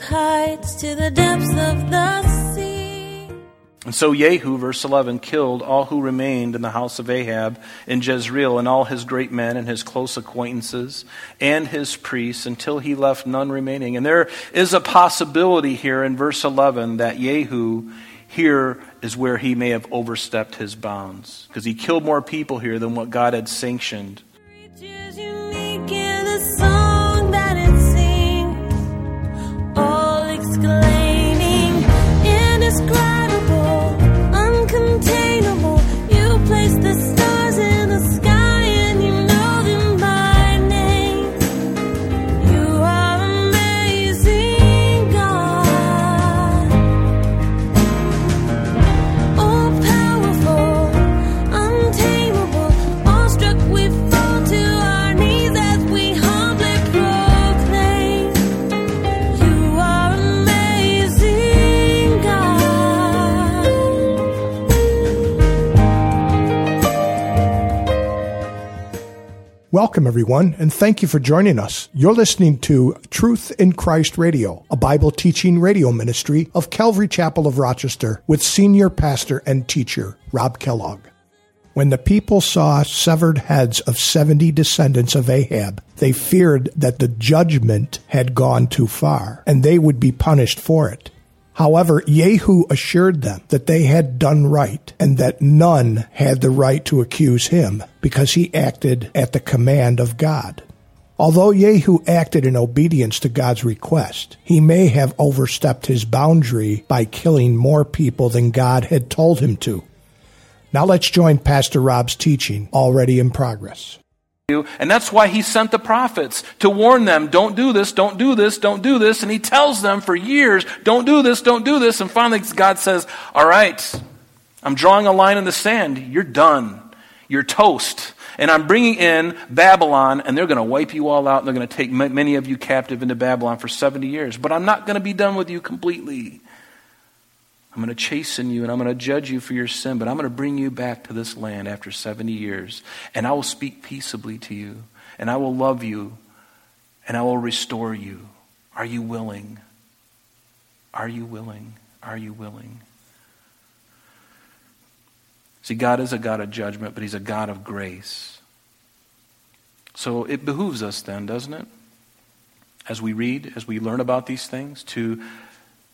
wild heights to the depths of the sea. And so Jehu, verse 11, killed all who remained in the house of Ahab in Jezreel, and all his great men and his close acquaintances and his priests, until he left none remaining. And there is a possibility here in verse 11 that Jehu here is where he may have overstepped his bounds, because he killed more people here than what God had sanctioned. All Welcome, everyone, and thank you for joining us. You're listening to Truth in Christ Radio, a Bible teaching radio ministry of Calvary Chapel of Rochester with senior pastor and teacher Rob Kellogg. When the people saw severed heads of 70 descendants of Ahab, they feared that the judgment had gone too far and they would be punished for it. However, Jehu assured them that they had done right and that none had the right to accuse him because he acted at the command of God. Although Jehu acted in obedience to God's request, he may have overstepped his boundary by killing more people than God had told him to. Now let's join Pastor Rob's teaching already in progress. And that's why he sent the prophets to warn them, don't do this, don't do this, don't do this. And he tells them for years, don't do this, don't do this. And finally, God says, all right, I'm drawing a line in the sand. You're done. You're toast. And I'm bringing in Babylon, and they're going to wipe you all out, and they're going to take many of you captive into Babylon for 70 years. But I'm not going to be done with you completely. I'm going to chasten you and I'm going to judge you for your sin, but I'm going to bring you back to this land after 70 years. And I will speak peaceably to you, and I will love you, and I will restore you. Are you willing? Are you willing? Are you willing? See, God is a God of judgment, but He's a God of grace. So it behooves us then, doesn't it? As we read, as we learn about these things, to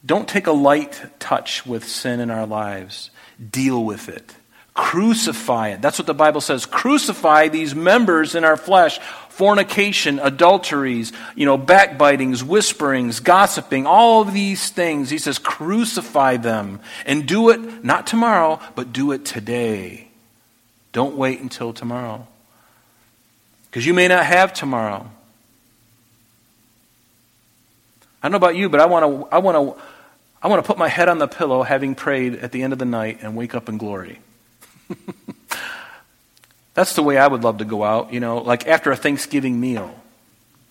don't take a light touch with sin in our lives. Deal with it. Crucify it. That's what the Bible says. Crucify these members in our flesh fornication, adulteries, you know, backbitings, whisperings, gossiping, all of these things. He says, crucify them and do it not tomorrow, but do it today. Don't wait until tomorrow. Because you may not have tomorrow. I don't know about you, but I want to, I want to, I want to put my head on the pillow having prayed at the end of the night and wake up in glory. That's the way I would love to go out, you know, like after a Thanksgiving meal.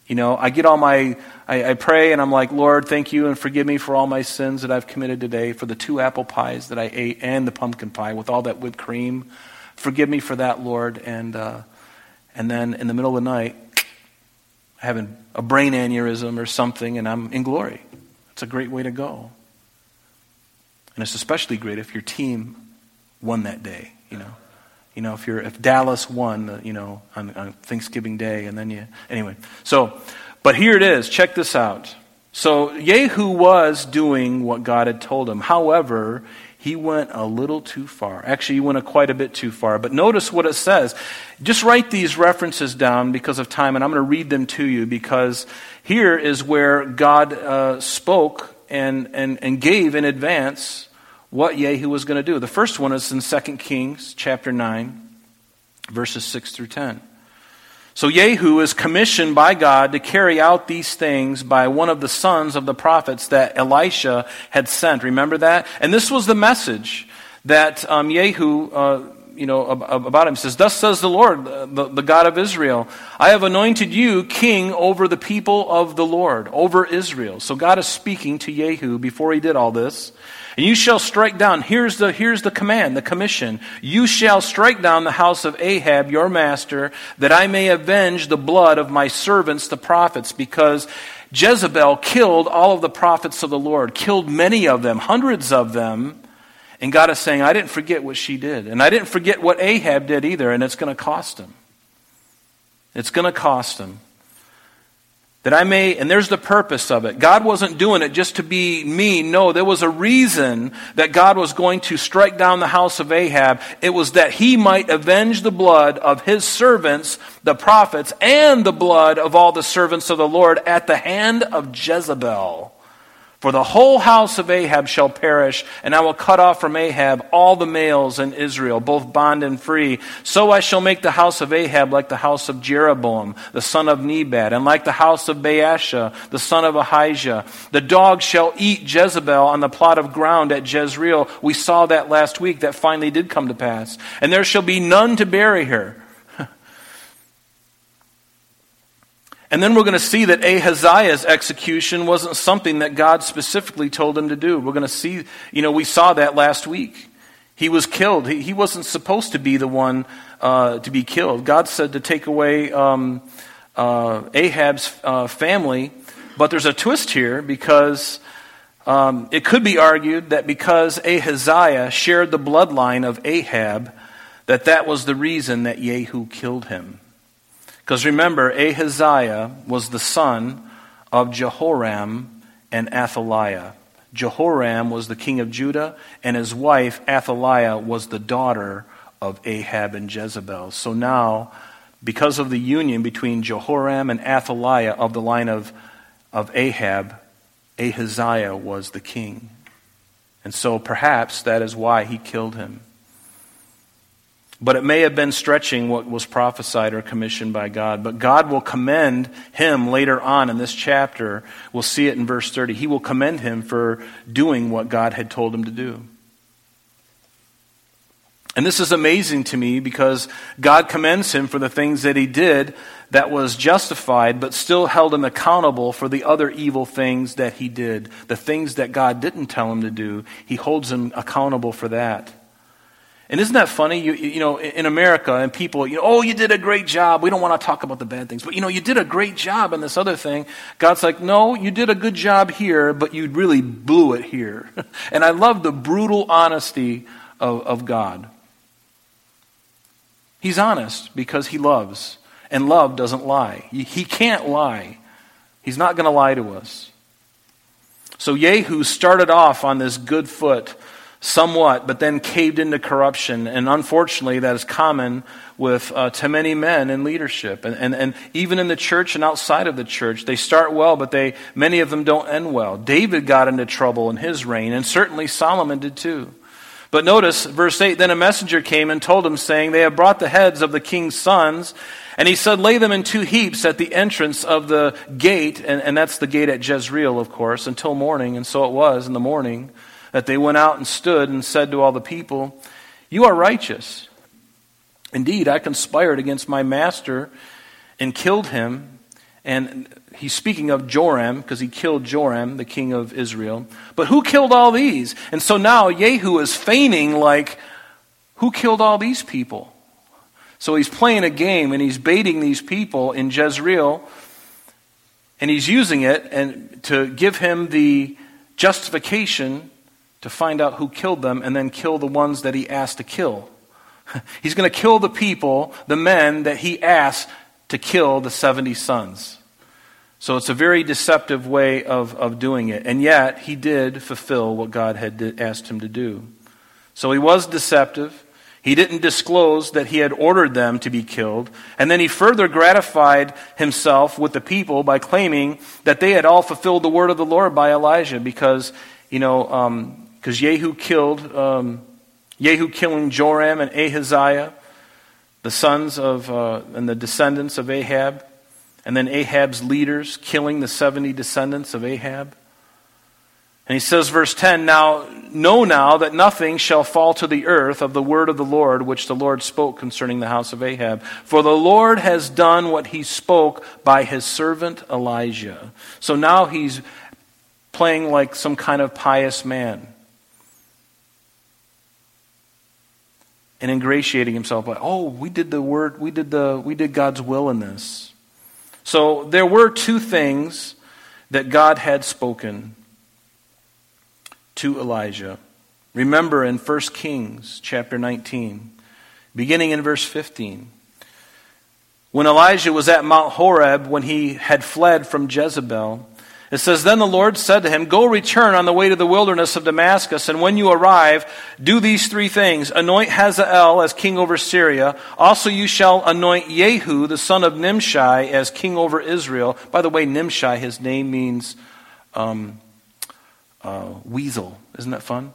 You know, I get all my, I, I, pray and I'm like, Lord, thank you and forgive me for all my sins that I've committed today, for the two apple pies that I ate and the pumpkin pie with all that whipped cream. Forgive me for that, Lord. And, uh, and then in the middle of the night, having a brain aneurysm or something and I'm in glory. It's a great way to go. And it's especially great if your team won that day, you know. You know, if you're if Dallas won, uh, you know, on, on Thanksgiving Day, and then you anyway. So, but here it is. Check this out. So Jehu was doing what God had told him. However, he went a little too far. Actually, he went a quite a bit too far. But notice what it says. Just write these references down because of time, and I'm going to read them to you because here is where God uh, spoke and, and, and gave in advance what Jehu was going to do. The first one is in 2 Kings chapter 9, verses 6 through 10. So Jehu is commissioned by God to carry out these things by one of the sons of the prophets that Elisha had sent. Remember that? And this was the message that um, Jehu, uh, you know, about him. He says, Thus says the Lord, the, the God of Israel, I have anointed you king over the people of the Lord, over Israel. So God is speaking to Jehu before he did all this. And you shall strike down, here's the, here's the command, the commission. You shall strike down the house of Ahab, your master, that I may avenge the blood of my servants, the prophets, because Jezebel killed all of the prophets of the Lord, killed many of them, hundreds of them. And God is saying, I didn't forget what she did. And I didn't forget what Ahab did either, and it's going to cost him. It's going to cost him. That I may, and there's the purpose of it. God wasn't doing it just to be mean. No, there was a reason that God was going to strike down the house of Ahab. It was that he might avenge the blood of his servants, the prophets, and the blood of all the servants of the Lord at the hand of Jezebel. For the whole house of Ahab shall perish, and I will cut off from Ahab all the males in Israel, both bond and free. So I shall make the house of Ahab like the house of Jeroboam, the son of Nebat, and like the house of Baasha, the son of Ahijah. The dog shall eat Jezebel on the plot of ground at Jezreel. We saw that last week. That finally did come to pass. And there shall be none to bury her. And then we're going to see that Ahaziah's execution wasn't something that God specifically told him to do. We're going to see, you know, we saw that last week. He was killed. He, he wasn't supposed to be the one uh, to be killed. God said to take away um, uh, Ahab's uh, family, but there's a twist here because um, it could be argued that because Ahaziah shared the bloodline of Ahab, that that was the reason that Jehu killed him. Because remember, Ahaziah was the son of Jehoram and Athaliah. Jehoram was the king of Judah, and his wife, Athaliah, was the daughter of Ahab and Jezebel. So now, because of the union between Jehoram and Athaliah of the line of, of Ahab, Ahaziah was the king. And so perhaps that is why he killed him. But it may have been stretching what was prophesied or commissioned by God. But God will commend him later on in this chapter. We'll see it in verse 30. He will commend him for doing what God had told him to do. And this is amazing to me because God commends him for the things that he did that was justified, but still held him accountable for the other evil things that he did. The things that God didn't tell him to do, he holds him accountable for that. And isn't that funny? You, you know, in America, and people, you know, oh, you did a great job. We don't want to talk about the bad things, but you know, you did a great job in this other thing. God's like, no, you did a good job here, but you really blew it here. and I love the brutal honesty of, of God. He's honest because he loves, and love doesn't lie. He can't lie. He's not going to lie to us. So Jehu started off on this good foot somewhat, but then caved into corruption. And unfortunately, that is common with uh, to many men in leadership. And, and, and even in the church and outside of the church, they start well, but they, many of them don't end well. David got into trouble in his reign, and certainly Solomon did too. But notice, verse 8 Then a messenger came and told him, saying, They have brought the heads of the king's sons. And he said, Lay them in two heaps at the entrance of the gate. And, and that's the gate at Jezreel, of course, until morning. And so it was in the morning that they went out and stood and said to all the people, You are righteous. Indeed, I conspired against my master and killed him. And he's speaking of Joram because he killed Joram, the king of Israel. But who killed all these? And so now Jehu is feigning like, Who killed all these people? So he's playing a game and he's baiting these people in Jezreel and he's using it and to give him the justification to find out who killed them and then kill the ones that he asked to kill. He's going to kill the people, the men that he asked to kill the 70 sons. So it's a very deceptive way of, of doing it. And yet, he did fulfill what God had asked him to do. So he was deceptive. He didn't disclose that he had ordered them to be killed. And then he further gratified himself with the people by claiming that they had all fulfilled the word of the Lord by Elijah because, you know, um, because Jehu killed, um, Jehu killing Joram and Ahaziah, the sons of, uh, and the descendants of Ahab, and then Ahab's leaders killing the 70 descendants of Ahab. And he says, verse 10 Now, know now that nothing shall fall to the earth of the word of the Lord which the Lord spoke concerning the house of Ahab. For the Lord has done what he spoke by his servant Elijah. So now he's playing like some kind of pious man. And ingratiating himself by, oh, we did the word, we did the we did God's will in this. So there were two things that God had spoken to Elijah. Remember in 1 Kings chapter 19, beginning in verse 15. When Elijah was at Mount Horeb, when he had fled from Jezebel, it says, Then the Lord said to him, Go return on the way to the wilderness of Damascus, and when you arrive, do these three things. Anoint Hazael as king over Syria. Also you shall anoint Jehu, the son of Nimshi, as king over Israel. By the way, Nimshi, his name means um, uh, weasel. Isn't that fun?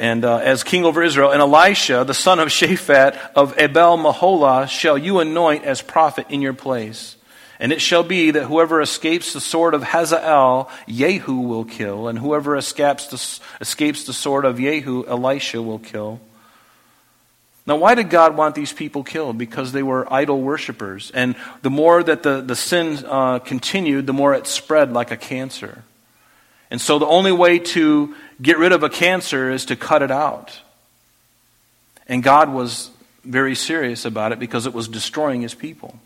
and uh, as king over Israel. And Elisha, the son of Shaphat of Abel Meholah, shall you anoint as prophet in your place. And it shall be that whoever escapes the sword of Hazael, Jehu will kill, and whoever escapes the, escapes the sword of Jehu, Elisha will kill. Now, why did God want these people killed? Because they were idol worshippers. And the more that the, the sin uh, continued, the more it spread like a cancer. And so the only way to get rid of a cancer is to cut it out. And God was very serious about it because it was destroying his people.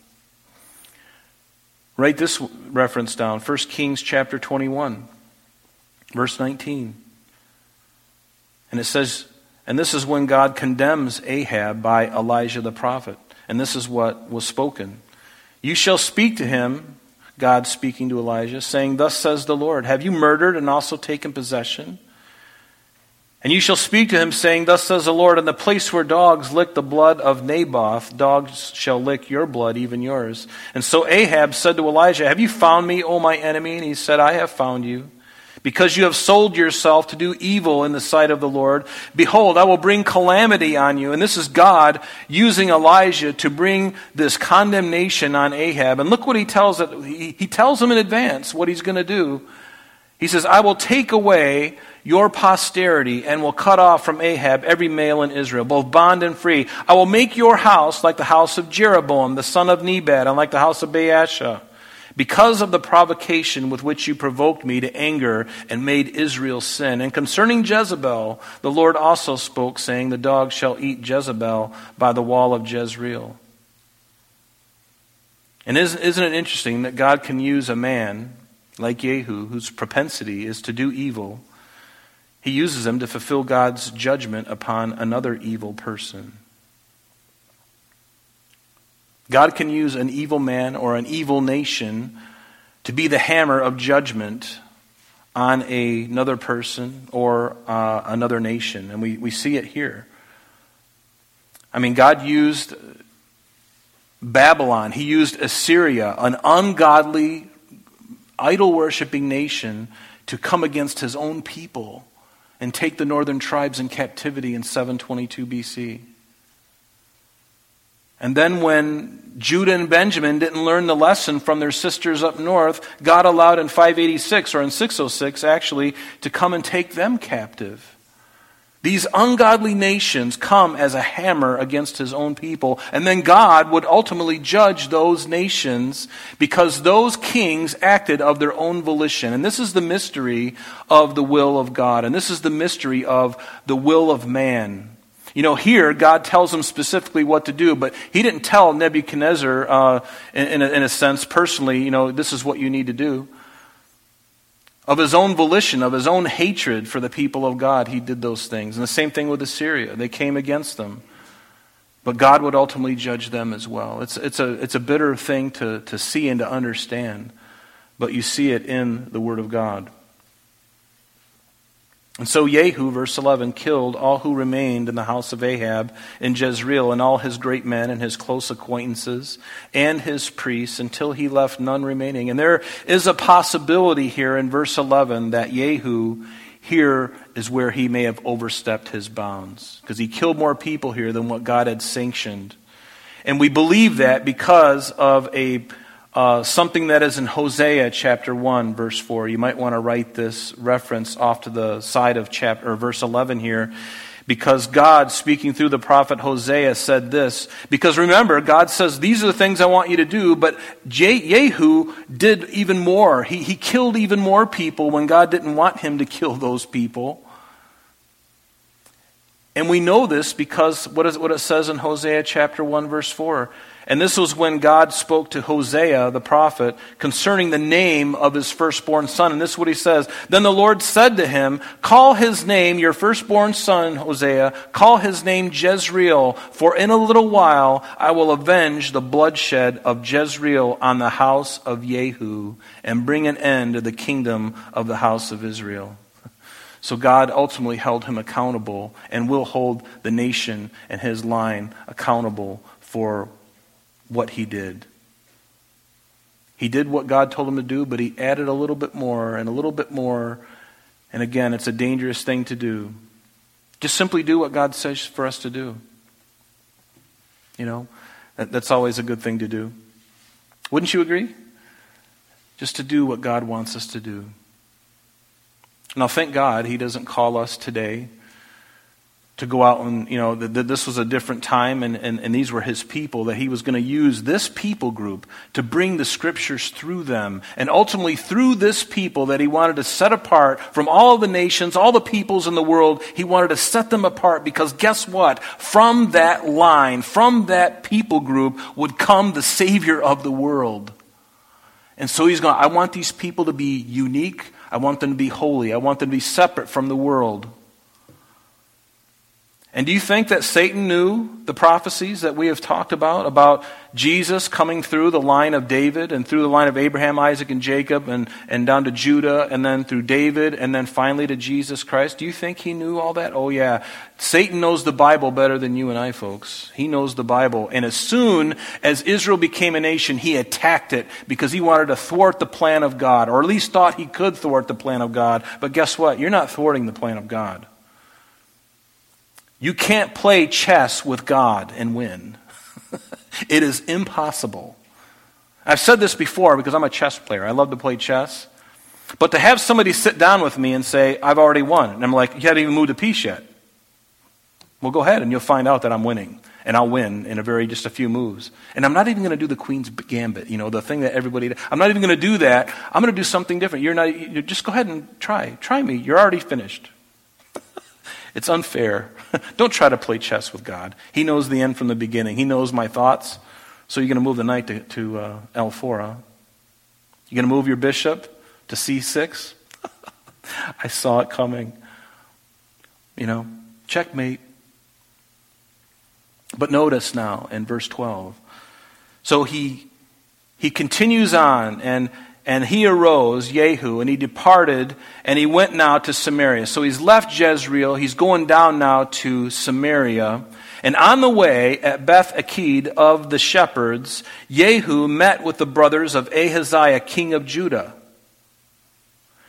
Write this reference down 1 Kings chapter 21, verse 19. And it says, and this is when God condemns Ahab by Elijah the prophet. And this is what was spoken. You shall speak to him, God speaking to Elijah, saying, Thus says the Lord, Have you murdered and also taken possession? And you shall speak to him, saying, Thus says the Lord, in the place where dogs lick the blood of Naboth, dogs shall lick your blood, even yours. And so Ahab said to Elijah, Have you found me, O my enemy? And he said, I have found you. Because you have sold yourself to do evil in the sight of the Lord, behold, I will bring calamity on you. And this is God using Elijah to bring this condemnation on Ahab. And look what he tells it. He tells him in advance what he's going to do. He says, I will take away your posterity and will cut off from Ahab every male in Israel, both bond and free. I will make your house like the house of Jeroboam, the son of Nebat, and like the house of Baasha, because of the provocation with which you provoked me to anger and made Israel sin. And concerning Jezebel, the Lord also spoke, saying, The dog shall eat Jezebel by the wall of Jezreel. And isn't, isn't it interesting that God can use a man like Jehu, whose propensity is to do evil, he uses them to fulfill God's judgment upon another evil person. God can use an evil man or an evil nation to be the hammer of judgment on a, another person or uh, another nation. And we, we see it here. I mean, God used Babylon, He used Assyria, an ungodly, idol worshiping nation, to come against His own people and take the northern tribes in captivity in 722 BC. And then, when Judah and Benjamin didn't learn the lesson from their sisters up north, God allowed in 586 or in 606 actually to come and take them captive. These ungodly nations come as a hammer against his own people, and then God would ultimately judge those nations because those kings acted of their own volition. And this is the mystery of the will of God, and this is the mystery of the will of man. You know, here, God tells him specifically what to do, but he didn't tell Nebuchadnezzar, uh, in, in, a, in a sense, personally, you know, this is what you need to do. Of his own volition, of his own hatred for the people of God, he did those things. And the same thing with Assyria. They came against them. But God would ultimately judge them as well. It's, it's, a, it's a bitter thing to, to see and to understand, but you see it in the Word of God. And so Jehu, verse 11, killed all who remained in the house of Ahab in Jezreel, and all his great men and his close acquaintances and his priests, until he left none remaining. And there is a possibility here in verse 11 that Jehu here is where he may have overstepped his bounds, because he killed more people here than what God had sanctioned. And we believe that because of a uh, something that is in Hosea chapter 1, verse 4. You might want to write this reference off to the side of chapter or verse 11 here. Because God, speaking through the prophet Hosea, said this. Because remember, God says, These are the things I want you to do, but Jehu did even more. He, he killed even more people when God didn't want him to kill those people. And we know this because what, is, what it says in Hosea chapter 1, verse 4. And this was when God spoke to Hosea, the prophet, concerning the name of his firstborn son. And this is what he says. Then the Lord said to him, Call his name, your firstborn son, Hosea, call his name Jezreel, for in a little while I will avenge the bloodshed of Jezreel on the house of Jehu and bring an end to the kingdom of the house of Israel. So God ultimately held him accountable and will hold the nation and his line accountable for what he did. He did what God told him to do, but he added a little bit more and a little bit more. And again, it's a dangerous thing to do. Just simply do what God says for us to do. You know, that, that's always a good thing to do. Wouldn't you agree? Just to do what God wants us to do. Now, thank God he doesn't call us today to go out and, you know, that this was a different time and, and, and these were his people, that he was going to use this people group to bring the scriptures through them. And ultimately, through this people that he wanted to set apart from all the nations, all the peoples in the world, he wanted to set them apart because guess what? From that line, from that people group would come the Savior of the world. And so he's going, I want these people to be unique. I want them to be holy. I want them to be separate from the world. And do you think that Satan knew the prophecies that we have talked about, about Jesus coming through the line of David and through the line of Abraham, Isaac, and Jacob and, and down to Judah and then through David and then finally to Jesus Christ? Do you think he knew all that? Oh, yeah. Satan knows the Bible better than you and I, folks. He knows the Bible. And as soon as Israel became a nation, he attacked it because he wanted to thwart the plan of God, or at least thought he could thwart the plan of God. But guess what? You're not thwarting the plan of God. You can't play chess with God and win. it is impossible. I've said this before because I'm a chess player. I love to play chess. But to have somebody sit down with me and say, I've already won, and I'm like, you haven't even moved a piece yet. Well, go ahead and you'll find out that I'm winning. And I'll win in a very, just a few moves. And I'm not even going to do the Queen's Gambit, you know, the thing that everybody, I'm not even going to do that. I'm going to do something different. You're not, You're, just go ahead and try. Try me. You're already finished. It's unfair. Don't try to play chess with God. He knows the end from the beginning. He knows my thoughts. So you're going to move the knight to, to uh, L4, huh? You're going to move your bishop to C6? I saw it coming. You know, checkmate. But notice now in verse 12. So he, he continues on, and and he arose, Jehu, and he departed, and he went now to Samaria. So he's left Jezreel. He's going down now to Samaria. And on the way at Beth Eked of the shepherds, Jehu met with the brothers of Ahaziah, king of Judah.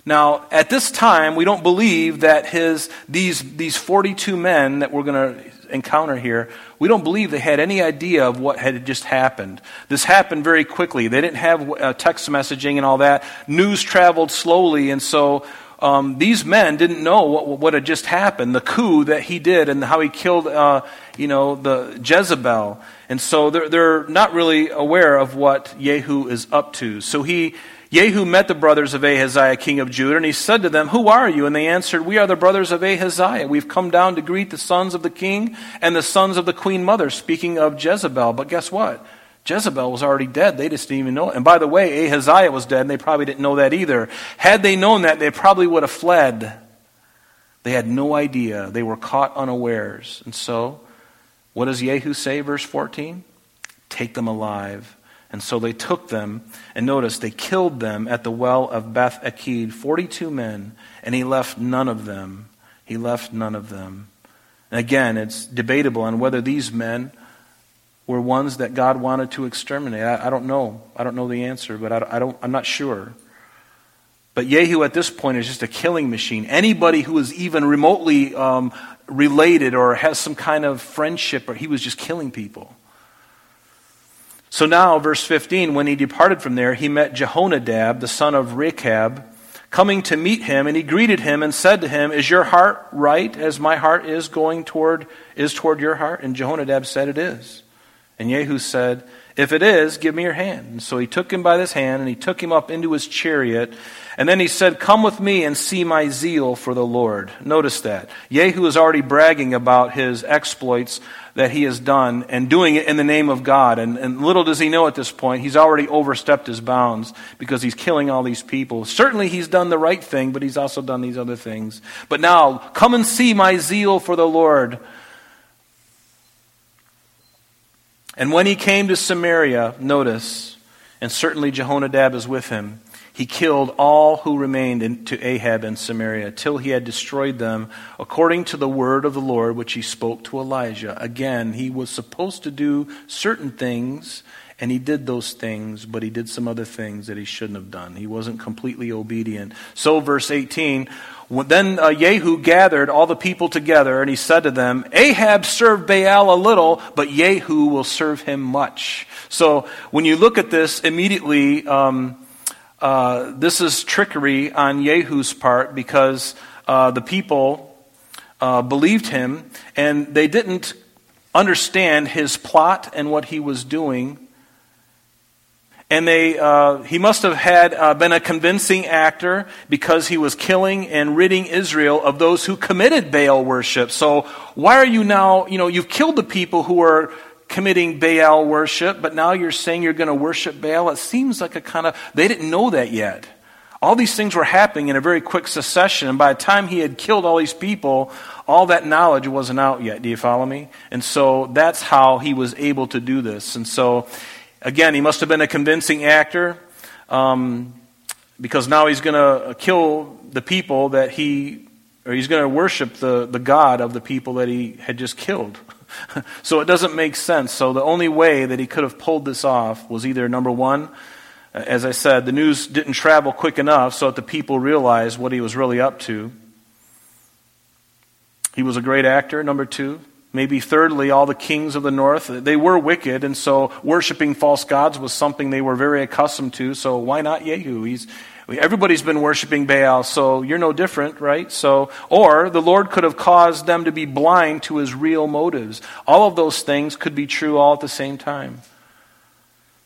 Now, at this time, we don't believe that his, these, these 42 men that we're going to encounter here, we don't believe they had any idea of what had just happened. This happened very quickly. They didn't have uh, text messaging and all that. News traveled slowly, and so um, these men didn't know what, what had just happened, the coup that he did, and how he killed, uh, you know, the Jezebel. And so they're, they're not really aware of what Jehu is up to. So he Jehu met the brothers of Ahaziah, king of Judah, and he said to them, Who are you? And they answered, We are the brothers of Ahaziah. We've come down to greet the sons of the king and the sons of the queen mother, speaking of Jezebel. But guess what? Jezebel was already dead. They just didn't even know it. And by the way, Ahaziah was dead, and they probably didn't know that either. Had they known that, they probably would have fled. They had no idea. They were caught unawares. And so, what does Jehu say, verse 14? Take them alive and so they took them, and notice they killed them at the well of Beth Eked, 42 men, and he left none of them. He left none of them. And again, it's debatable on whether these men were ones that God wanted to exterminate. I, I don't know. I don't know the answer, but I, I don't, I'm not sure. But Jehu at this point is just a killing machine. Anybody who is even remotely um, related or has some kind of friendship, or he was just killing people. So now, verse 15, when he departed from there, he met Jehonadab, the son of Rechab, coming to meet him, and he greeted him and said to him, Is your heart right as my heart is going toward is toward your heart? And Jehonadab said, It is. And Jehu said, If it is, give me your hand. And so he took him by his hand, and he took him up into his chariot. And then he said, Come with me and see my zeal for the Lord. Notice that. Jehu is already bragging about his exploits that he has done and doing it in the name of God. And, and little does he know at this point, he's already overstepped his bounds because he's killing all these people. Certainly he's done the right thing, but he's also done these other things. But now, come and see my zeal for the Lord. And when he came to Samaria, notice, and certainly Jehonadab is with him, he killed all who remained in, to Ahab in Samaria till he had destroyed them according to the word of the Lord which he spoke to Elijah. Again, he was supposed to do certain things and he did those things, but he did some other things that he shouldn't have done. He wasn't completely obedient. So, verse 18 then uh, gathered all the people together, and he said to them, Ahab served Baal a little, but Jehu will serve him much. So, when you look at this, immediately, um, uh, this is trickery on Jehu's part because uh, the people uh, believed him and they didn't understand his plot and what he was doing. And they, uh, he must have had uh, been a convincing actor because he was killing and ridding Israel of those who committed Baal worship. So why are you now, you know, you've killed the people who are committing Baal worship, but now you're saying you're going to worship Baal. It seems like a kind of, they didn't know that yet. All these things were happening in a very quick succession, and by the time he had killed all these people, all that knowledge wasn't out yet. Do you follow me? And so that's how he was able to do this. And so, again, he must have been a convincing actor um, because now he's going to kill the people that he, or he's going to worship the, the God of the people that he had just killed. so it doesn't make sense. So the only way that he could have pulled this off was either number one, uh, as I said, the news didn't travel quick enough so that the people realized what he was really up to. He was a great actor, number two. Maybe thirdly, all the kings of the north, uh, they were wicked, and so worshiping false gods was something they were very accustomed to, so why not Jehu? He's, Everybody's been worshiping Baal, so you're no different, right? So, or the Lord could have caused them to be blind to his real motives. All of those things could be true all at the same time.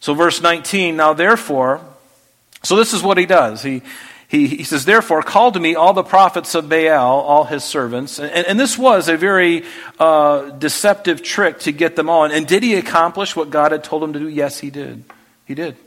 So, verse 19, now therefore, so this is what he does. He, he, he says, Therefore, call to me all the prophets of Baal, all his servants. And, and this was a very uh, deceptive trick to get them on. And did he accomplish what God had told him to do? Yes, he did. He did.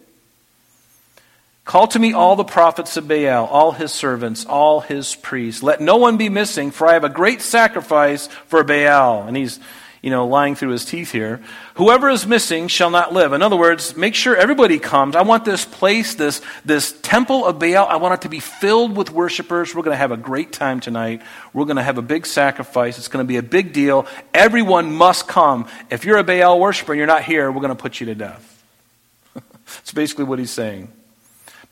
Call to me all the prophets of Baal, all his servants, all his priests. Let no one be missing, for I have a great sacrifice for Baal. And he's, you know, lying through his teeth here. Whoever is missing shall not live. In other words, make sure everybody comes. I want this place, this, this temple of Baal, I want it to be filled with worshipers. We're going to have a great time tonight. We're going to have a big sacrifice. It's going to be a big deal. Everyone must come. If you're a Baal worshiper and you're not here, we're going to put you to death. That's basically what he's saying.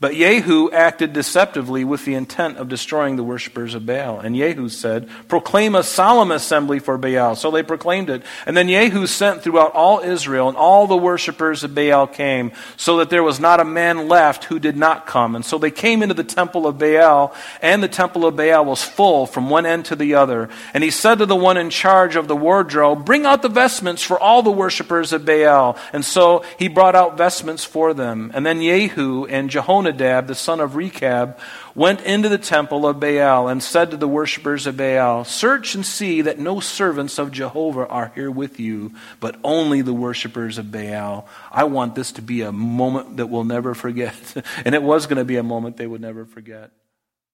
But Jehu acted deceptively with the intent of destroying the worshippers of Baal. And Jehu said, Proclaim a solemn assembly for Baal. So they proclaimed it. And then Jehu sent throughout all Israel, and all the worshippers of Baal came, so that there was not a man left who did not come. And so they came into the temple of Baal, and the temple of Baal was full from one end to the other. And he said to the one in charge of the wardrobe, Bring out the vestments for all the worshippers of Baal. And so he brought out vestments for them. And then Jehu and Jehonadab The son of Rechab, went into the temple of Baal and said to the worshippers of Baal, Search and see that no servants of Jehovah are here with you, but only the worshippers of Baal. I want this to be a moment that we'll never forget. and it was going to be a moment they would never forget.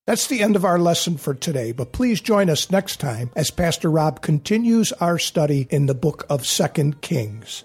That's the end of our lesson for today, but please join us next time as Pastor Rob continues our study in the book of Second Kings.